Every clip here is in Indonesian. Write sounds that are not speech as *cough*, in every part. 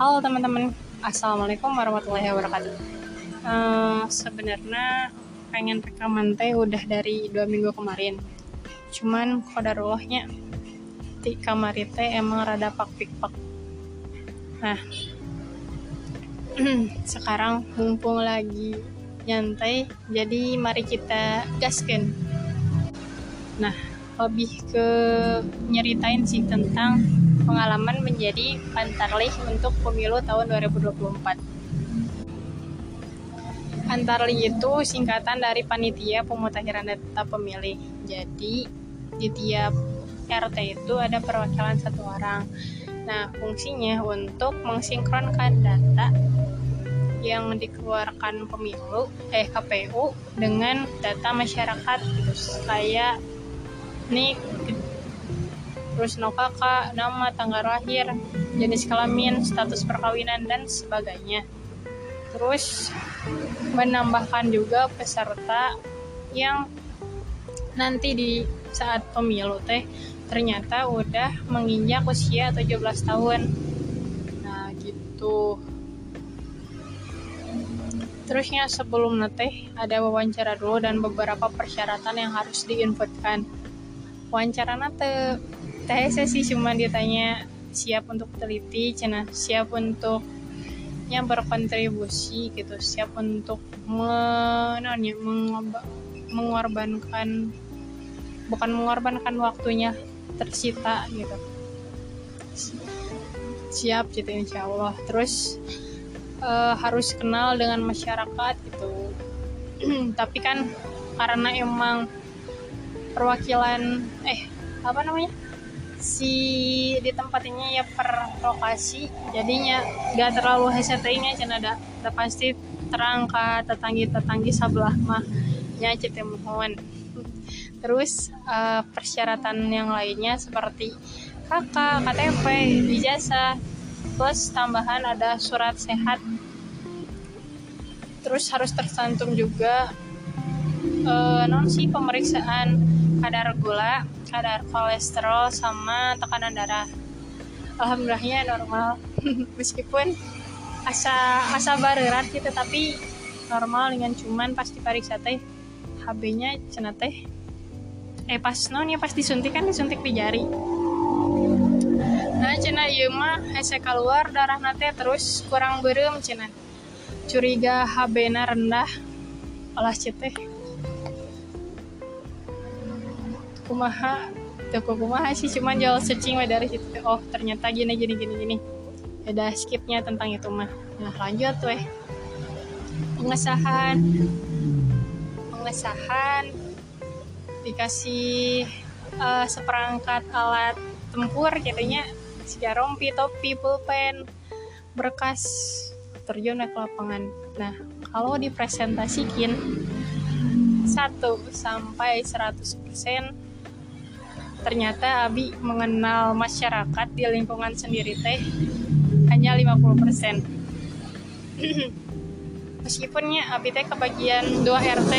Halo teman-teman, Assalamualaikum warahmatullahi wabarakatuh. Uh, Sebenarnya pengen rekaman teh udah dari dua minggu kemarin. Cuman kodarullahnya di kamar teh emang rada pak pak. Nah, *clears throat* sekarang mumpung lagi nyantai, jadi mari kita gaskan. Nah, lebih ke nyeritain sih tentang pengalaman menjadi pantarlih untuk pemilu tahun 2024. Pantarlih itu singkatan dari panitia pemutakhiran data pemilih. Jadi di tiap RT itu ada perwakilan satu orang. Nah, fungsinya untuk mensinkronkan data yang dikeluarkan pemilu eh KPU dengan data masyarakat gitu kayak nih terus no kakak, nama, tanggal lahir, jenis kelamin, status perkawinan, dan sebagainya. Terus menambahkan juga peserta yang nanti di saat pemilu teh ternyata udah menginjak usia 17 tahun. Nah gitu. Terusnya sebelum nate ada wawancara dulu dan beberapa persyaratan yang harus diinputkan. Wawancara nate saya sih cuma ditanya siap untuk teliti cina siap untuk yang berkontribusi gitu siap untuk menanya mengorbankan bukan mengorbankan waktunya tersita gitu. Siap gitu insya Allah. Terus uh, harus kenal dengan masyarakat gitu. *clears throat* Tapi kan karena emang perwakilan eh apa namanya si di tempat ini ya per lokasi. Jadinya gak terlalu hesetnya cina ada ada pasti terangkat tetanggi tetanggi sebelah mah ya cete mohon. Terus uh, persyaratan yang lainnya seperti kakak KTP ijazah plus tambahan ada surat sehat. Terus harus tersantum juga uh, non si pemeriksaan kadar gula kadar kolesterol sama tekanan darah. Alhamdulillahnya normal. *laughs* Meskipun asa asa barerat gitu tapi normal dengan cuman pasti diperiksa teh HB-nya cina teh. Eh pas non ya pas disuntik kan disuntik di jari. Nah cina iya mah hese keluar darah nate terus kurang berem cina curiga HB-na rendah olah ceteh kumaha toko kumaha sih cuman jual searching dari situ. Oh ternyata gini gini gini gini. Ada skipnya tentang itu mah. Nah lanjut weh. Pengesahan. Pengesahan. Dikasih uh, seperangkat alat tempur katanya sejak rompi topi pulpen berkas terjun ke lapangan. Nah kalau dipresentasikin 1 sampai 100% ternyata Abi mengenal masyarakat di lingkungan sendiri teh hanya 50% *clears throat* meskipunnya Abi teh kebagian 2 RT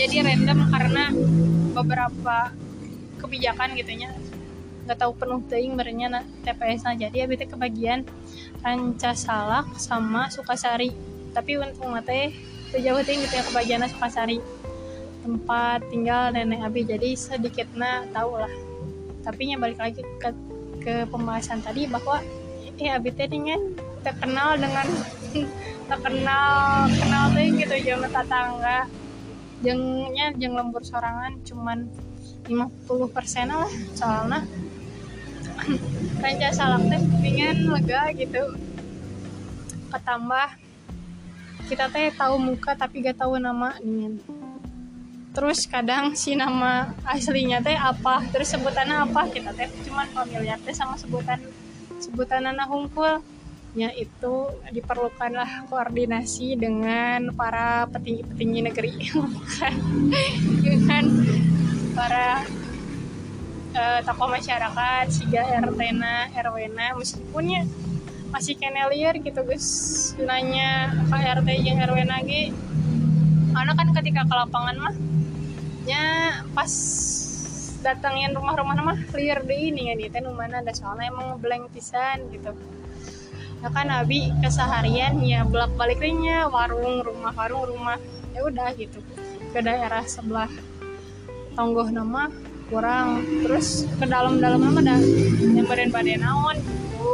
jadi random karena beberapa kebijakan gitunya nggak tahu penuh teing merenya TPS nah jadi Abi teh kebagian Ranca Salak sama Sukasari. Tapi untuk teh sejauh ting gitu ya kebagian Sukasari tempat tinggal nenek Abi jadi sedikitnya tahu lah tapi balik lagi ke, ke pembahasan tadi bahwa eh Abi teh kan terkenal dengan *laughs* terkenal kenal tuh gitu jangan tetangga. Jengnya jeng lembur sorangan cuman 50 persen lah soalnya. *clears throat* Ranca salak teh pengen lega gitu. Ketambah kita teh tahu muka tapi gak tahu nama nih terus kadang si nama aslinya teh apa? Terus sebutannya apa? Kita teh cuman familiar teh sama sebutan sebutan anak hungkul ya itu diperlukanlah koordinasi dengan para petinggi-petinggi negeri. *laughs* Dengan para uh, tokoh masyarakat siga RT na RW na meskipun ya masih kena liar gitu guys nanya apa RT yang RW nage karena kan ketika ke lapangan mah nya pas datangin rumah-rumah mah clear deh ini ya teh mana ada soalnya emang blank pisan gitu. Ya kan abi keseharian ya bolak baliknya warung rumah warung rumah. Ya udah gitu. Ke daerah sebelah tonggoh nama kurang. Terus ke dalam-dalam nama dah nyamperin pada naon gitu.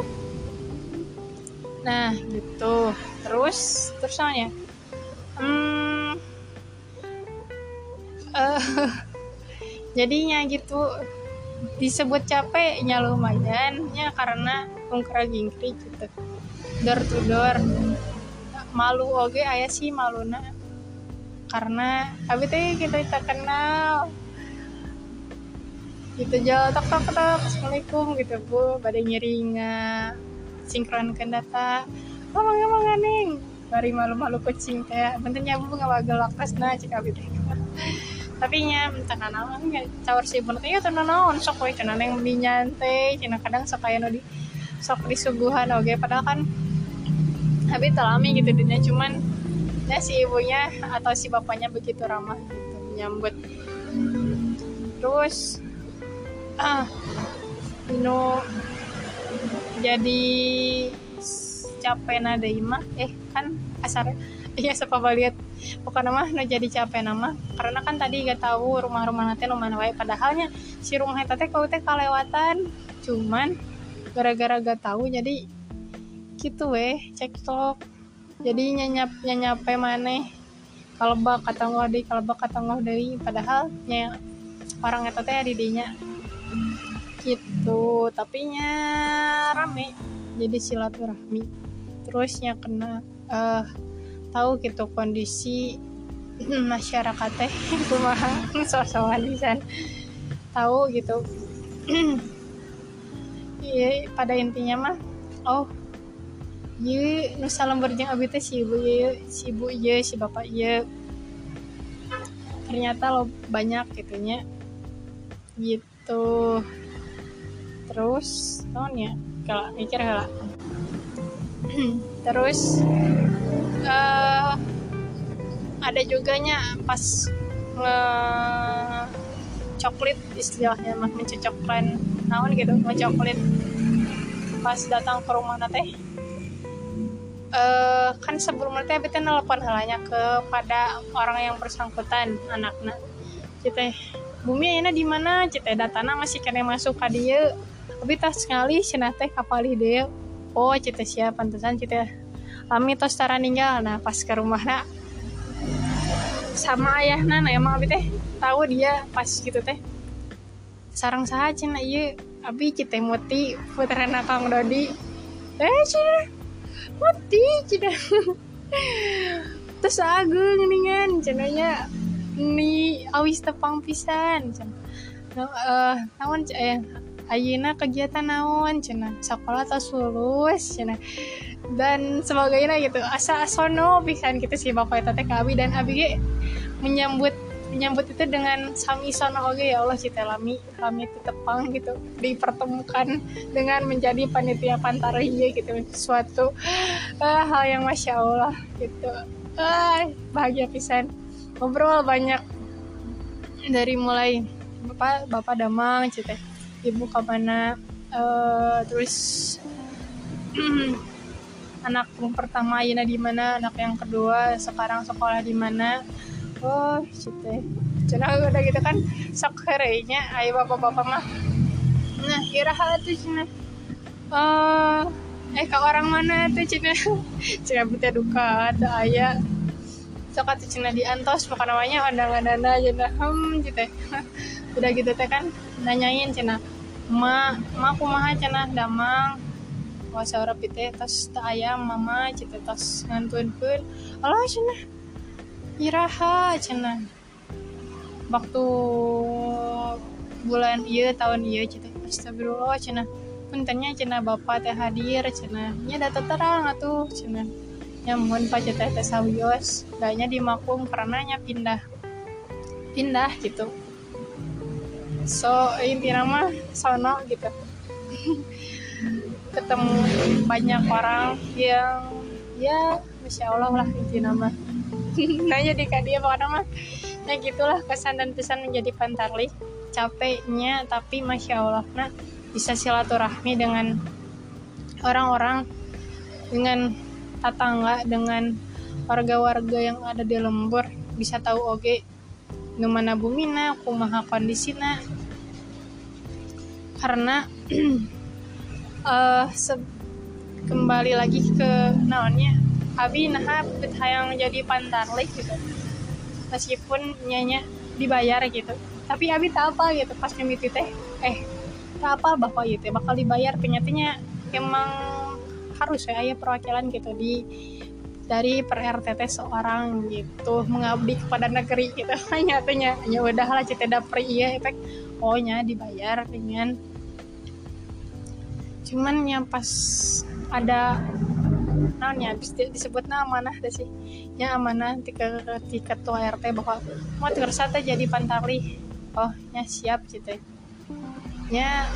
Nah gitu. Terus terus hmm, uh, *laughs* jadinya gitu. Disebut capeknya lumayan ya karena ungkra gingkri gitu. Door to door. Malu oge ayah sih maluna. Karena abi teh kita tak kenal gitu jauh tok tok tok assalamualaikum gitu bu. Pada ngiringa sinkronkan data. Ngomong ngomong aneh bari malu-malu kucing teh. Bentuknya bu nggak bagel waktas nah cik abi teh tapi nya entah naon cawar sih bener ya tuh naon sok we cenah neng nyantai cina kadang sok kayak di sok disuguhan oke padahal kan abi telami gitu dunia cuman ya si ibunya atau si bapaknya begitu ramah gitu menyambut terus ah Ino jadi capek nada imah eh kan asar iya siapa lihat. Bukan nama no jadi capek nama karena kan tadi gak tahu rumah-rumah nanti rumah wae. Padahalnya si rumah itu teh kau teh kalewatan. Cuman gara-gara gak tahu jadi gitu weh cekcok jadi nyanyap nyanyape mana kalau bak kata deh kalau bak kata deh padahal nya orang itu teh didinya gitu. Tapi nya rame. Jadi silaturahmi. Terusnya kena uh, tahu gitu kondisi *clears throat* masyarakat teh *laughs* kumaha sosokan bisa tahu gitu. *clears throat* Iya pada intinya mah oh iya nu salam berjeng abi teh si ibu iya si ibu iya si bapak iya ternyata lo banyak gitunya. Gitu. Terus tahunnya kalau mikir lah *clears throat* terus uh, ada nya pas nge coklit istilahnya mah mencocokkan naon gitu ngecoklit. Pas datang ke rumah nate uh, kan sebelum nanti kita nelpon halanya kepada orang yang bersangkutan anaknya. Kita bumi ini di mana? Kita datana masih kena masuk ke dia tapi tas sekali si nate kapali dia oh cita siapa pantesan cita kami tos tara ninggal nah pas ke rumah nak sama ayah nana emang abi teh tahu dia pas gitu teh. Sarang saha cina iya abi kita muti putra nakang dodi. Eh cina muti cina *laughs* terus agung ningan cenanya ni awis tepang pisan cina. Uh, eh, nawan eh ayina kegiatan naon cina? Sekolah tas lulus cina dan sebagainya gitu asa sono pisan gitu sih bapak itu teh abi dan abi menyambut menyambut itu dengan sami sono oke ya Allah cita lami lami itu tepang gitu. Dipertemukan dengan menjadi panitia pantarihya gitu suatu uh, hal yang masya Allah gitu. Uh, bahagia pisan. Ngobrol banyak dari mulai bapak bapak damang cita ibu ke mana uh, terus *clears throat* anak pertama Aina di mana anak yang kedua sekarang sekolah di mana. Oh cite cina udah gitu kan sok herenya ayo bapak-bapak mah. Nah iraha tuh cina. Uh, eh ke orang mana tuh cina? *laughs* Cina buta duka tuh ayah sok tuh cina diantos pokoknya namanya ondang aja nah hmm gitu *laughs* udah gitu teh kan nanyain cina. Ma ma kumaha cina? Damang kuasa rapi teh tas tak ayam mama cita tas ngantuin pun. Allah cina. Iraha cina. Waktu bulan iya tahun iya cita astagfirullah cina. Puntennya cina bapak teh hadir cina. Nya data terang atuh cina. Mohon pak cita teh sawios. Danya di makum karena nya pindah. Pindah gitu. So inti nama sono gitu *laughs* ketemu banyak orang yang ya masya allah lah itu nama. *laughs* Nanya di dia pokoknya mah. Ya gitulah kesan dan pesan menjadi pantarli. Capeknya tapi masya allah nah bisa silaturahmi dengan orang-orang dengan tetangga dengan warga-warga yang ada di lembur. Bisa tahu oke okay, mana bumina kumaha kondisina karena *clears throat* uh, kembali lagi ke naonnya. Abi nah hayang jadi pantarlik gitu. Meskipun nyanya dibayar gitu. Tapi abi tak apa gitu pas nyemiti teh eh tak apa bahwa gitu bakal dibayar. Penyatinya emang harus ya ayah perwakilan gitu di dari per RTT seorang gitu mengabdi kepada negeri gitu. *laughs* Hanya tanya hanya udahlah cita dapur iya efek oh nya dibayar dengan cuman yang pas ada namanya disebut nama nah sih? Ya amanah ketika ketika tua RT bahwa mau tersata jadi pantali oh ya siap gitu. Ya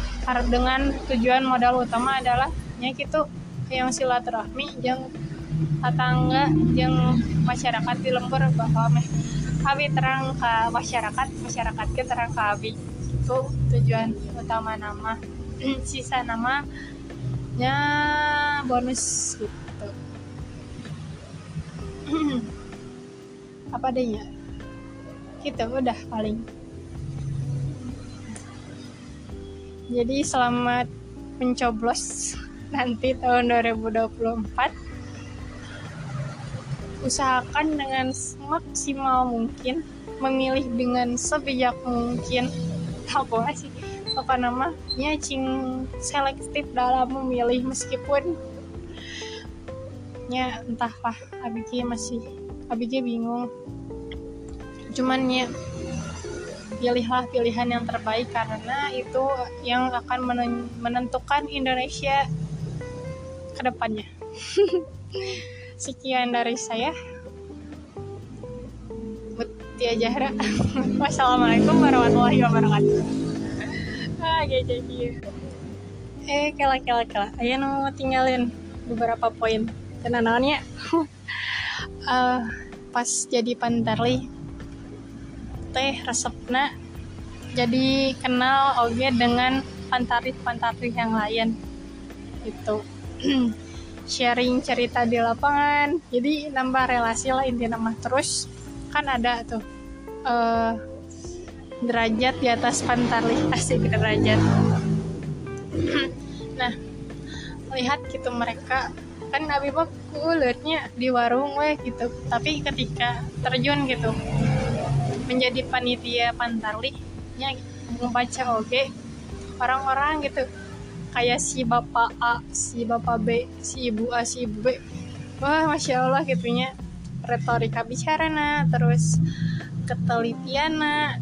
dengan tujuan modal utama adalah ya gitu yang silaturahmi yang tetangga yang masyarakat di lembur bahwa meh abi terang ke masyarakat masyarakat ke terang ke abi. Itu tujuan utama nama sisa namanya bonus gitu. *clears throat* Apa adanya. Gitu udah paling. Jadi selamat mencoblos *laughs* nanti tahun 2024 usahakan dengan maksimal mungkin memilih dengan sebijak mungkin. Apa sih apa namanya cing selektif dalam memilih meskipun ya entahlah Abigi masih Abigi bingung. Cuman ya pilihlah pilihan yang terbaik karena itu yang akan menentukan Indonesia ke depannya. *laughs* Sekian dari saya. Mutia Jahra *laughs* wassalamualaikum warahmatullahi wabarakatuh eh kela kela kela ayo mau tinggalin beberapa poin. Tenanannya uh, *laughs* pas jadi pantarli teh resepna jadi kenal oge dengan pantarif-pantarif yang lain itu *clears throat* sharing cerita di lapangan jadi nambah relasi lah intinya mah terus kan ada tuh uh, derajat di atas pantarli asik derajat. *clears throat* Nah lihat gitu mereka. Kan Nabi mah kulitnya di warung weh gitu. Tapi ketika terjun gitu menjadi panitia pantarli nya membaca oke orang-orang gitu kayak si bapak A, si bapak B, si ibu A, si ibu B. Wah, masya Allah gitunya. Retorika bicara nah, terus ketelitian nah,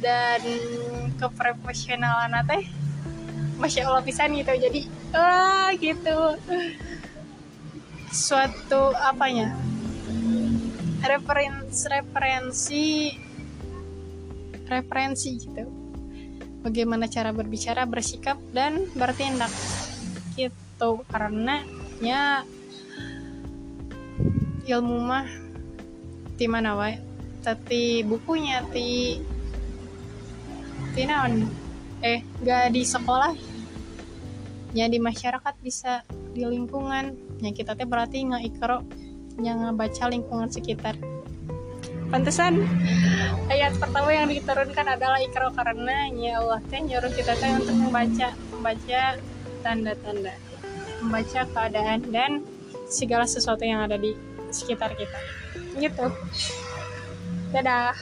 dan keprofesionalan teh masya Allah pisan gitu. Jadi wah gitu. Suatu apanya? Referensi referensi referensi gitu. Bagaimana cara berbicara, bersikap dan bertindak. Gitu. Karena ya ilmu mah di mana wae? Tapi bukunya ti ti naon eh gak di sekolah. Ya di masyarakat bisa di lingkungan. Ya kita teh berarti nggak ikro yang baca lingkungan sekitar. Pantesan ayat pertama yang diturunkan adalah ikro karena ya Allah teh nyuruh kita teh untuk membaca membaca tanda-tanda membaca keadaan dan segala sesuatu yang ada di sekitar kita. Gitu. Dadah